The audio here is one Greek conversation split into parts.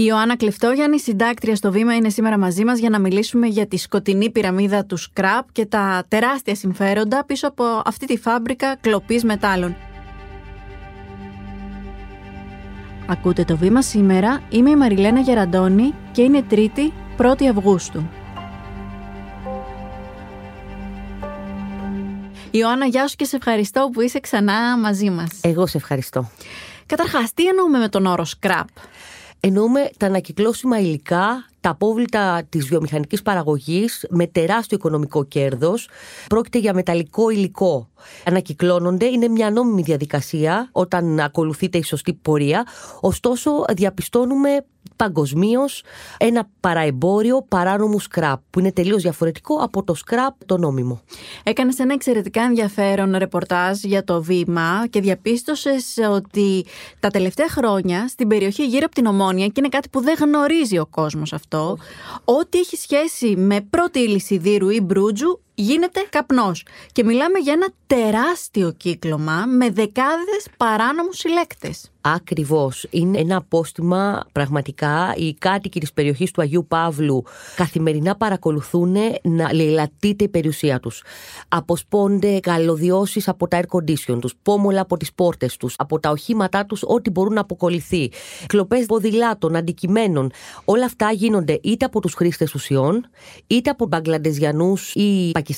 Η Ιωάννα Κλεφτόγιαννη, συντάκτρια στο Βήμα, είναι σήμερα μαζί μας για να μιλήσουμε για τη σκοτεινή πυραμίδα του σκραπ και τα τεράστια συμφέροντα πίσω από αυτή τη φάμπρικα κλοπής μετάλλων. Ακούτε το Βήμα σήμερα. Είμαι η Μαριλένα Γεραντώνη και είναι Τρίτη, 1η Αυγούστου. Ιωάννα, γεια σου και σε ευχαριστώ που είσαι ξανά μαζί μας. Εγώ σε ευχαριστώ. Καταρχάς, τι εννοούμε με τον όρο scrap? Εννοούμε τα ανακυκλώσιμα υλικά, τα απόβλητα της βιομηχανικής παραγωγής με τεράστιο οικονομικό κέρδος. Πρόκειται για μεταλλικό υλικό. Ανακυκλώνονται, είναι μια νόμιμη διαδικασία όταν ακολουθείται η σωστή πορεία. Ωστόσο, διαπιστώνουμε παγκοσμίως ένα παραεμπόριο παράνομου σκραπ, που είναι τελείως διαφορετικό από το σκραπ το νόμιμο. Έκανες ένα εξαιρετικά ενδιαφέρον ρεπορτάζ για το βήμα και διαπίστωσες ότι τα τελευταία χρόνια στην περιοχή γύρω από την Ομόνια, και είναι κάτι που δεν γνωρίζει ο κόσμος αυτό, ό,τι έχει σχέση με πρώτη ύλη σιδήρου ή μπρούτζου γίνεται καπνός. Και μιλάμε για ένα τεράστιο κύκλωμα με δεκάδες παράνομους συλλέκτες. Ακριβώς. Είναι ένα απόστημα πραγματικά. Οι κάτοικοι της περιοχής του Αγίου Παύλου καθημερινά παρακολουθούν να λαιλατείται η περιουσία τους. Αποσπώνται καλωδιώσεις από τα air condition τους, πόμολα από τις πόρτες τους, από τα οχήματά τους, ό,τι μπορούν να αποκολληθεί. Κλοπές ποδηλάτων, αντικειμένων. Όλα αυτά γίνονται είτε από τους χρήστες ουσιών, είτε από Μπαγκλαντεζιανούς ή Πακιστανούς,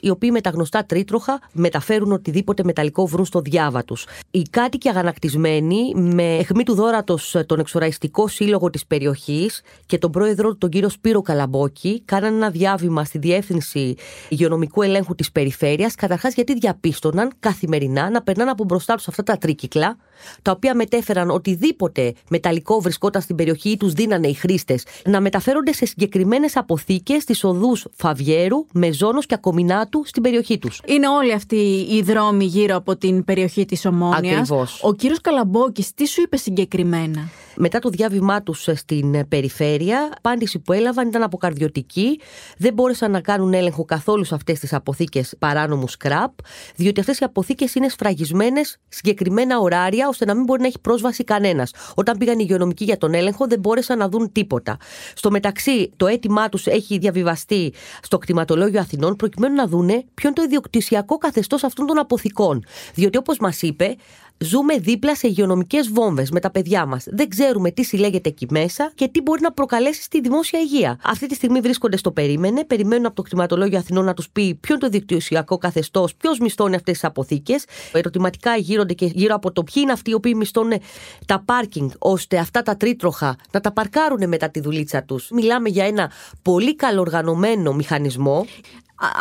οι οποίοι με τα γνωστά τρίτροχα μεταφέρουν οτιδήποτε μεταλλικό βρουν στο διάβα τους. Οι κάτοικοι αγανακτισμένοι, με αιχμή του δόρατος τον εξοραϊστικό σύλλογο της περιοχής και τον πρόεδρο τον κύριο Σπύρο Καλαμπόκη, κάναν ένα διάβημα στη Διεύθυνση Υγειονομικού Ελέγχου της Περιφέρειας, καταρχάς γιατί διαπίστωναν καθημερινά να περνάνε από μπροστά τους αυτά τα τρίκυκλα, τα οποία μετέφεραν οτιδήποτε μεταλλικό βρισκόταν στην περιοχή ή τους δίνανε οι χρήστες, να μεταφέρονται σε συγκεκριμένες αποθήκες στι οδούς Φαβιέρου, Μεζόνο και Ακομινάτου στην περιοχή τους. Είναι όλοι αυτοί οι δρόμοι γύρω από την περιοχή της Ομόνιας. Ακριβώς. Ο κύριος Καλαμπόκης, τι σου είπε συγκεκριμένα; Μετά το διάβημά τους στην περιφέρεια, απάντηση που έλαβαν ήταν αποκαρδιωτική. Δεν μπόρεσαν να κάνουν έλεγχο καθόλου σε αυτές τις αποθήκες παράνομου σκραπ, διότι αυτές οι αποθήκες είναι σφραγισμένες συγκεκριμένα ωράρια, ώστε να μην μπορεί να έχει πρόσβαση κανένας. Όταν πήγαν οι υγειονομικοί για τον έλεγχο, δεν μπόρεσαν να δουν τίποτα. Στο μεταξύ, το αίτημά τους έχει διαβιβαστεί στο κτηματολόγιο Αθηνών, προκειμένου να δούνε ποιο είναι το ιδιοκτησιακό καθεστώς αυτών των αποθηκών. Διότι, όπως μας είπε, ζούμε δίπλα σε υγειονομικές βόμβες με τα παιδιά μας. Δεν ξέρουμε τι συλλέγεται εκεί μέσα και τι μπορεί να προκαλέσει στη δημόσια υγεία. Αυτή τη στιγμή βρίσκονται στο περίμενε, περιμένουν από το κτηματολόγιο Αθηνών να τους πει ποιο είναι το δικτυωσιακό καθεστώς, ποιος μισθώνει αυτές τις αποθήκες. Ερωτηματικά γύρονται και γύρω από το ποιοι είναι αυτοί οι οποίοι μισθώνουν τα πάρκινγκ, ώστε αυτά τα τρίτροχα να τα παρκάρουν μετά τη δουλίτσα τους. Μιλάμε για ένα πολύ καλοργανωμένο μηχανισμό.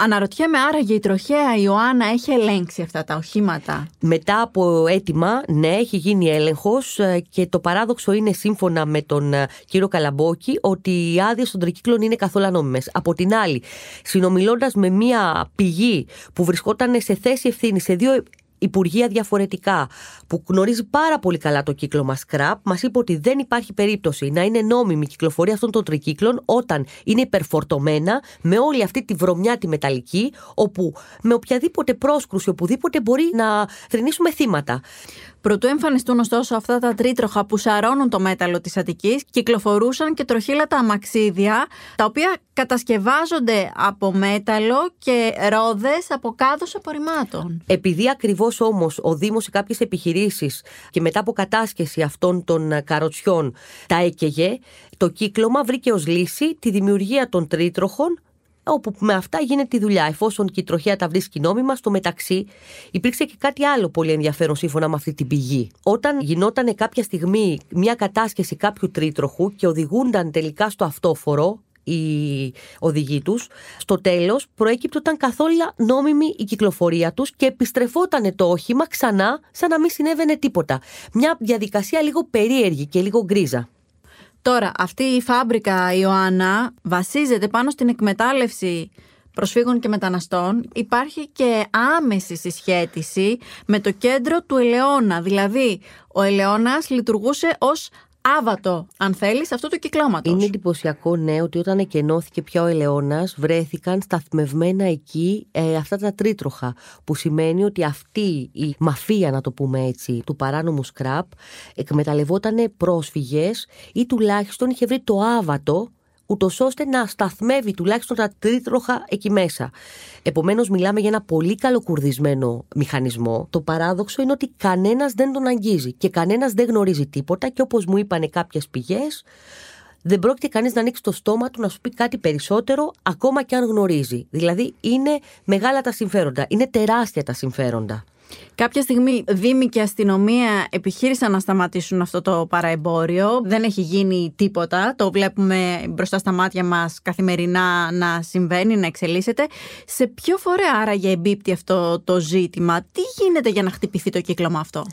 Αναρωτιέμαι άραγε η τροχέα Ιωάννα έχει ελέγξει αυτά τα οχήματα; Μετά από αίτημα, ναι, έχει γίνει έλεγχος και το παράδοξο είναι σύμφωνα με τον ε, κύριο Καλαμπόκη ότι οι άδειες των τρικύκλων είναι καθόλου ανώμημε. Από την άλλη, συνομιλώντας με μία πηγή που βρισκόταν σε θέση ευθύνης σε δύο υπουργεία διαφορετικά, που γνωρίζει πάρα πολύ καλά το κύκλωμα scrap, μας είπε ότι δεν υπάρχει περίπτωση να είναι νόμιμη η κυκλοφορία αυτών των τρικύκλων όταν είναι υπερφορτωμένα με όλη αυτή τη βρωμιά τη μεταλλική, όπου με οποιαδήποτε πρόσκρουση, οπουδήποτε μπορεί να θρυνήσουμε θύματα. Προτού εμφανιστούν ωστόσο αυτά τα τρίτροχα που σαρώνουν το μέταλλο της Αττικής, κυκλοφορούσαν και τροχύλατα αμαξίδια, τα οποία κατασκευάζονται από μέταλλο και ρόδες από κάδους απορριμμάτων. Επειδή ακριβώς όμως ο Δήμος σε κάποιες επιχειρήσεις και μετά από κατάσχεση αυτών των καροτσιών τα έκαιγε, το κύκλωμα βρήκε ως λύση τη δημιουργία των τρίτροχων όπου με αυτά γίνεται η δουλειά. Εφόσον και η τροχέα τα βρίσκει νόμιμα, στο μεταξύ υπήρξε και κάτι άλλο πολύ ενδιαφέρον σύμφωνα με αυτή την πηγή. Όταν γινόταν κάποια στιγμή μια κατάσχεση κάποιου τρίτροχου και οδηγούνταν τελικά στο αυτόφορο, οι οδηγοί τους. Στο τέλος, προέκυπτε ήταν καθόλου νόμιμη η κυκλοφορία τους και επιστρεφόταν το όχημα ξανά, σαν να μην συνέβαινε τίποτα. Μια διαδικασία λίγο περίεργη και λίγο γκρίζα. Τώρα, αυτή η φάμπρικα Ιωάννα βασίζεται πάνω στην εκμετάλλευση προσφύγων και μεταναστών. Υπάρχει και άμεση συσχέτιση με το κέντρο του Ελαιώνα. Δηλαδή, ο Ελαιώνας λειτουργούσε ως άβατο, αν θέλεις, αυτού του κυκλώματος. Είναι εντυπωσιακό, ναι, ότι όταν εκενώθηκε πια ο Ελαιώνα, βρέθηκαν σταθμευμένα εκεί ε, αυτά τα τρίτροχα. Που σημαίνει ότι αυτή η μαφία, να το πούμε έτσι, του παράνομου σκραπ, εκμεταλλευόταν πρόσφυγες ή τουλάχιστον είχε βρει το άβατο ούτως ώστε να σταθμεύει τουλάχιστον τα τρίτροχα εκεί μέσα. Επομένως, μιλάμε για ένα πολύ καλοκουρδισμένο μηχανισμό. Το παράδοξο είναι ότι κανένας δεν τον αγγίζει και κανένας δεν γνωρίζει τίποτα και όπως μου είπαν κάποιες πηγές, δεν πρόκειται κανείς να ανοίξει το στόμα του να σου πει κάτι περισσότερο, ακόμα και αν γνωρίζει. Δηλαδή, είναι μεγάλα τα συμφέροντα, είναι τεράστια τα συμφέροντα. Κάποια στιγμή Δήμοι και αστυνομία επιχείρησαν να σταματήσουν αυτό το παραεμπόριο. Δεν έχει γίνει τίποτα. Το βλέπουμε μπροστά στα μάτια μας καθημερινά να συμβαίνει, να εξελίσσεται. Σε ποιο φορέα άραγε εμπίπτει αυτό το ζήτημα; Τι γίνεται για να χτυπηθεί το κύκλωμα αυτό;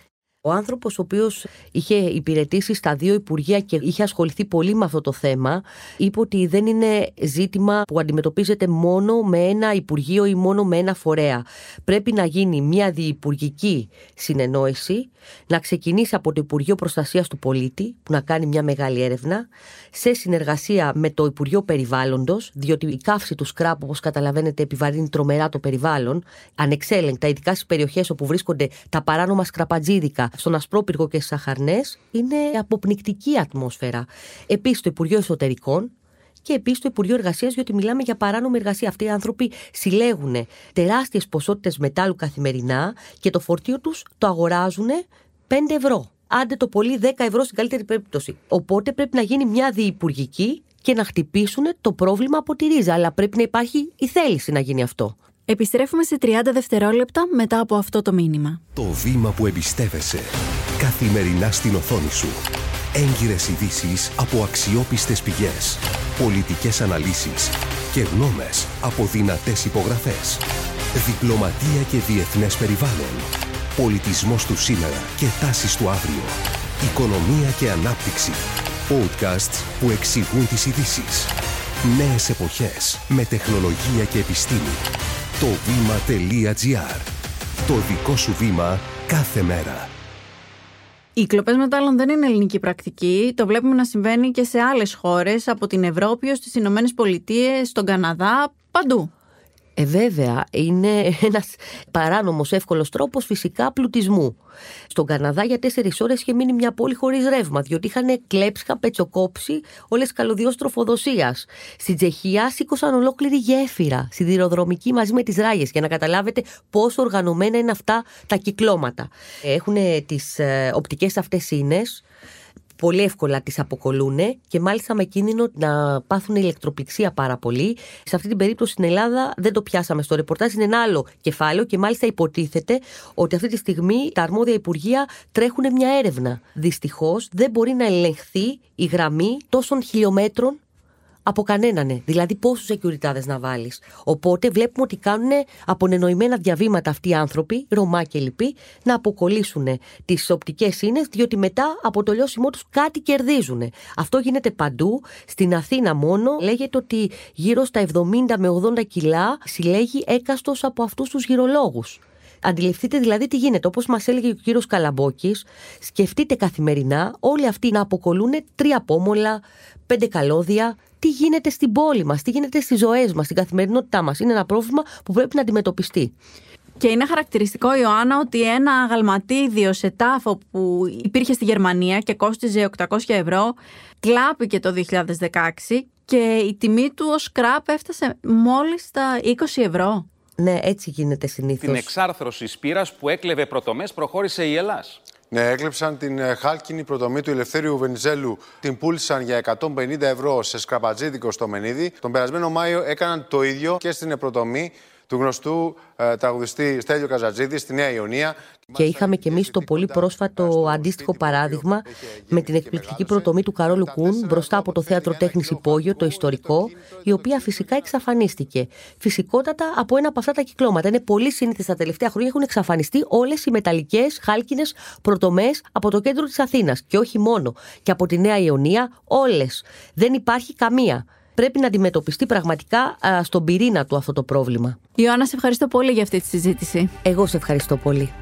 Ο άνθρωπος, ο οποίος είχε υπηρετήσει στα δύο Υπουργεία και είχε ασχοληθεί πολύ με αυτό το θέμα, είπε ότι δεν είναι ζήτημα που αντιμετωπίζεται μόνο με ένα Υπουργείο ή μόνο με ένα φορέα. Πρέπει να γίνει μια διυπουργική συνεννόηση, να ξεκινήσει από το Υπουργείο Προστασίας του Πολίτη, που να κάνει μια μεγάλη έρευνα, σε συνεργασία με το Υπουργείο Περιβάλλοντος, διότι η καύση του σκράπ, όπως καταλαβαίνετε, επιβαρύνει τρομερά το περιβάλλον, ανεξέλεγκτα, ειδικά στις περιοχές όπου βρίσκονται τα παράνομα σκραπατζίδικα στον Ασπρόπυργο και στις Αχαρνές είναι αποπνικτική ατμόσφαιρα. Επίσης το Υπουργείο Εσωτερικών και επίσης το Υπουργείο Εργασίας, γιατί μιλάμε για παράνομη εργασία. Αυτοί οι άνθρωποι συλλέγουν τεράστιες ποσότητες μετάλλου καθημερινά και το φορτίο τους το αγοράζουν 5 ευρώ. Άντε το πολύ 10 ευρώ στην καλύτερη περίπτωση. Οπότε πρέπει να γίνει μια διυπουργική και να χτυπήσουν το πρόβλημα από τη ρίζα. Αλλά πρέπει να υπάρχει η θέληση να γίνει αυτό. Επιστρέφουμε σε 30 δευτερόλεπτα μετά από αυτό το μήνυμα. Το βήμα που εμπιστεύεσαι. Καθημερινά στην οθόνη σου. Έγκυρες ειδήσεις από αξιόπιστες πηγές. Πολιτικές αναλύσεις και γνώμες από δυνατές υπογραφές. Διπλωματία και διεθνές περιβάλλον. Πολιτισμός του σήμερα και τάσεις του αύριο. Οικονομία και ανάπτυξη. Podcasts που εξηγούν τις ειδήσεις. Νέες εποχές με τεχνολογία και επιστήμη. Το βήμα.gr. Το δικό σου βήμα κάθε μέρα. Οι κλοπές μετάλλων δεν είναι ελληνική πρακτική. Το βλέπουμε να συμβαίνει και σε άλλες χώρες, από την Ευρώπη ως τις Ηνωμένες Πολιτείες, στον Καναδά, παντού. Ε, βέβαια, είναι ένας παράνομος εύκολος τρόπος φυσικά πλουτισμού. Στον Καναδά για τέσσερις ώρες είχε μείνει μια πόλη χωρίς ρεύμα, διότι είχαν κλέψει, είχαν πετσοκόψει όλες τι καλωδιό τροφοδοσίας. Στην Τσεχία σήκωσαν ολόκληρη γέφυρα σιδηροδρομική μαζί με τις ράγες, για να καταλάβετε πόσο οργανωμένα είναι αυτά τα κυκλώματα. Έχουν τις ε, οπτικές αυτές ίνε πολύ εύκολα τις αποκολούν και μάλιστα με κίνδυνο να πάθουν ηλεκτροπληξία πάρα πολύ. Σε αυτή την περίπτωση στην Ελλάδα δεν το πιάσαμε στο ρεπορτάζ, είναι ένα άλλο κεφάλαιο και μάλιστα υποτίθεται ότι αυτή τη στιγμή τα αρμόδια υπουργεία τρέχουν μια έρευνα. Δυστυχώς δεν μπορεί να ελεγχθεί η γραμμή τόσων χιλιόμετρων από κανέναν. Δηλαδή, πόσους security να βάλεις. Οπότε βλέπουμε ότι κάνουν απονενοημένα διαβήματα αυτοί οι άνθρωποι, Ρωμά και λοιποί, να αποκολλήσουν τις οπτικές ίνε, διότι μετά από το λιώσιμό τους κάτι κερδίζουν. Αυτό γίνεται παντού. Στην Αθήνα μόνο λέγεται ότι γύρω στα 70 με 80 κιλά συλλέγει έκαστος από αυτούς τους γυρολόγους. Αντιληφθείτε δηλαδή τι γίνεται. Όπως μας έλεγε ο κύριος Καλαμπόκης, σκεφτείτε καθημερινά όλοι αυτοί να αποκολούν τρία πόμολα, πέντε καλώδια, τι γίνεται στην πόλη μας, τι γίνεται στις ζωές μας, στην καθημερινότητά μας. Είναι ένα πρόβλημα που πρέπει να αντιμετωπιστεί. Και είναι χαρακτηριστικό, Ιωάννα, ότι ένα αγαλματίδιο σε τάφο που υπήρχε στη Γερμανία και κόστιζε 800 ευρώ, κλάπηκε το 2016 και η τιμή του ως κράπ έφτασε μόλις τα 20 ευρώ. Ναι, έτσι γίνεται συνήθως. Την εξάρθρωση σπήρας που έκλεβε πρωτομές προχώρησε η Ελλάς. Ναι, έκλεψαν την ε, χάλκινη προτομή του Ελευθέριου Βενιζέλου. Την πούλησαν για 150 ευρώ σε σκραπατζίδικο στο Μενίδη. Τον περασμένο Μάιο έκαναν το ίδιο και στην προτομή του γνωστού ε, τραγουδιστή Στέλιο Καζατζίδη στη Νέα Ιωνία. Και είχαμε και εμείς το πολύ πρόσφατο αντίστοιχο παράδειγμα με την εκπληκτική προτομή του Καρόλου Κούν μπροστά από το θέατρο τέχνης Υπόγειο, το ιστορικό, η οποία φυσικά εξαφανίστηκε. Φυσικότατα από ένα από αυτά τα κυκλώματα. Είναι πολύ σύνηθες τα τελευταία χρόνια έχουν εξαφανιστεί όλες οι μεταλλικές χάλκινες προτομές από το κέντρο της Αθήνας. Και όχι μόνο. Και από τη Νέα Ιωνία, όλες. Δεν υπάρχει καμία πρέπει να αντιμετωπιστεί πραγματικά στον πυρήνα του αυτό το πρόβλημα. Ιωάννα, σε ευχαριστώ πολύ για αυτή τη συζήτηση. Εγώ σε ευχαριστώ πολύ.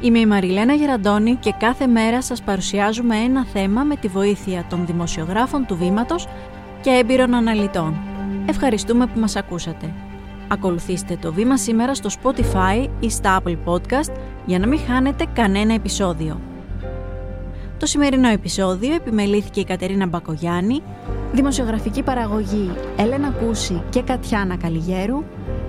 Είμαι η Μαριλένα Γεραντώνη και κάθε μέρα σας παρουσιάζουμε ένα θέμα με τη βοήθεια των δημοσιογράφων του Βήματος και έμπειρων αναλυτών. Ευχαριστούμε που μας ακούσατε. Ακολουθήστε το Βήμα σήμερα στο Spotify ή στα Apple Podcast για να μην χάνετε κανένα επεισόδιο. Το σημερινό επεισόδιο επιμελήθηκε η Κατερίνα Μπακογιάννη, δημοσιογραφική παραγωγή Έλενα Κούση και Κατιάνα Καλιγέρου,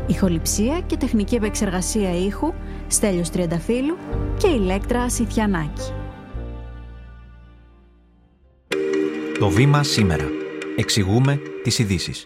ηχοληψία και τεχνική επεξεργασία ήχου Στέλιος Τριανταφύλου και Ηλέκτρα Σιθιανάκη. Το βήμα σήμερα. Εξηγούμε τις ειδήσεις.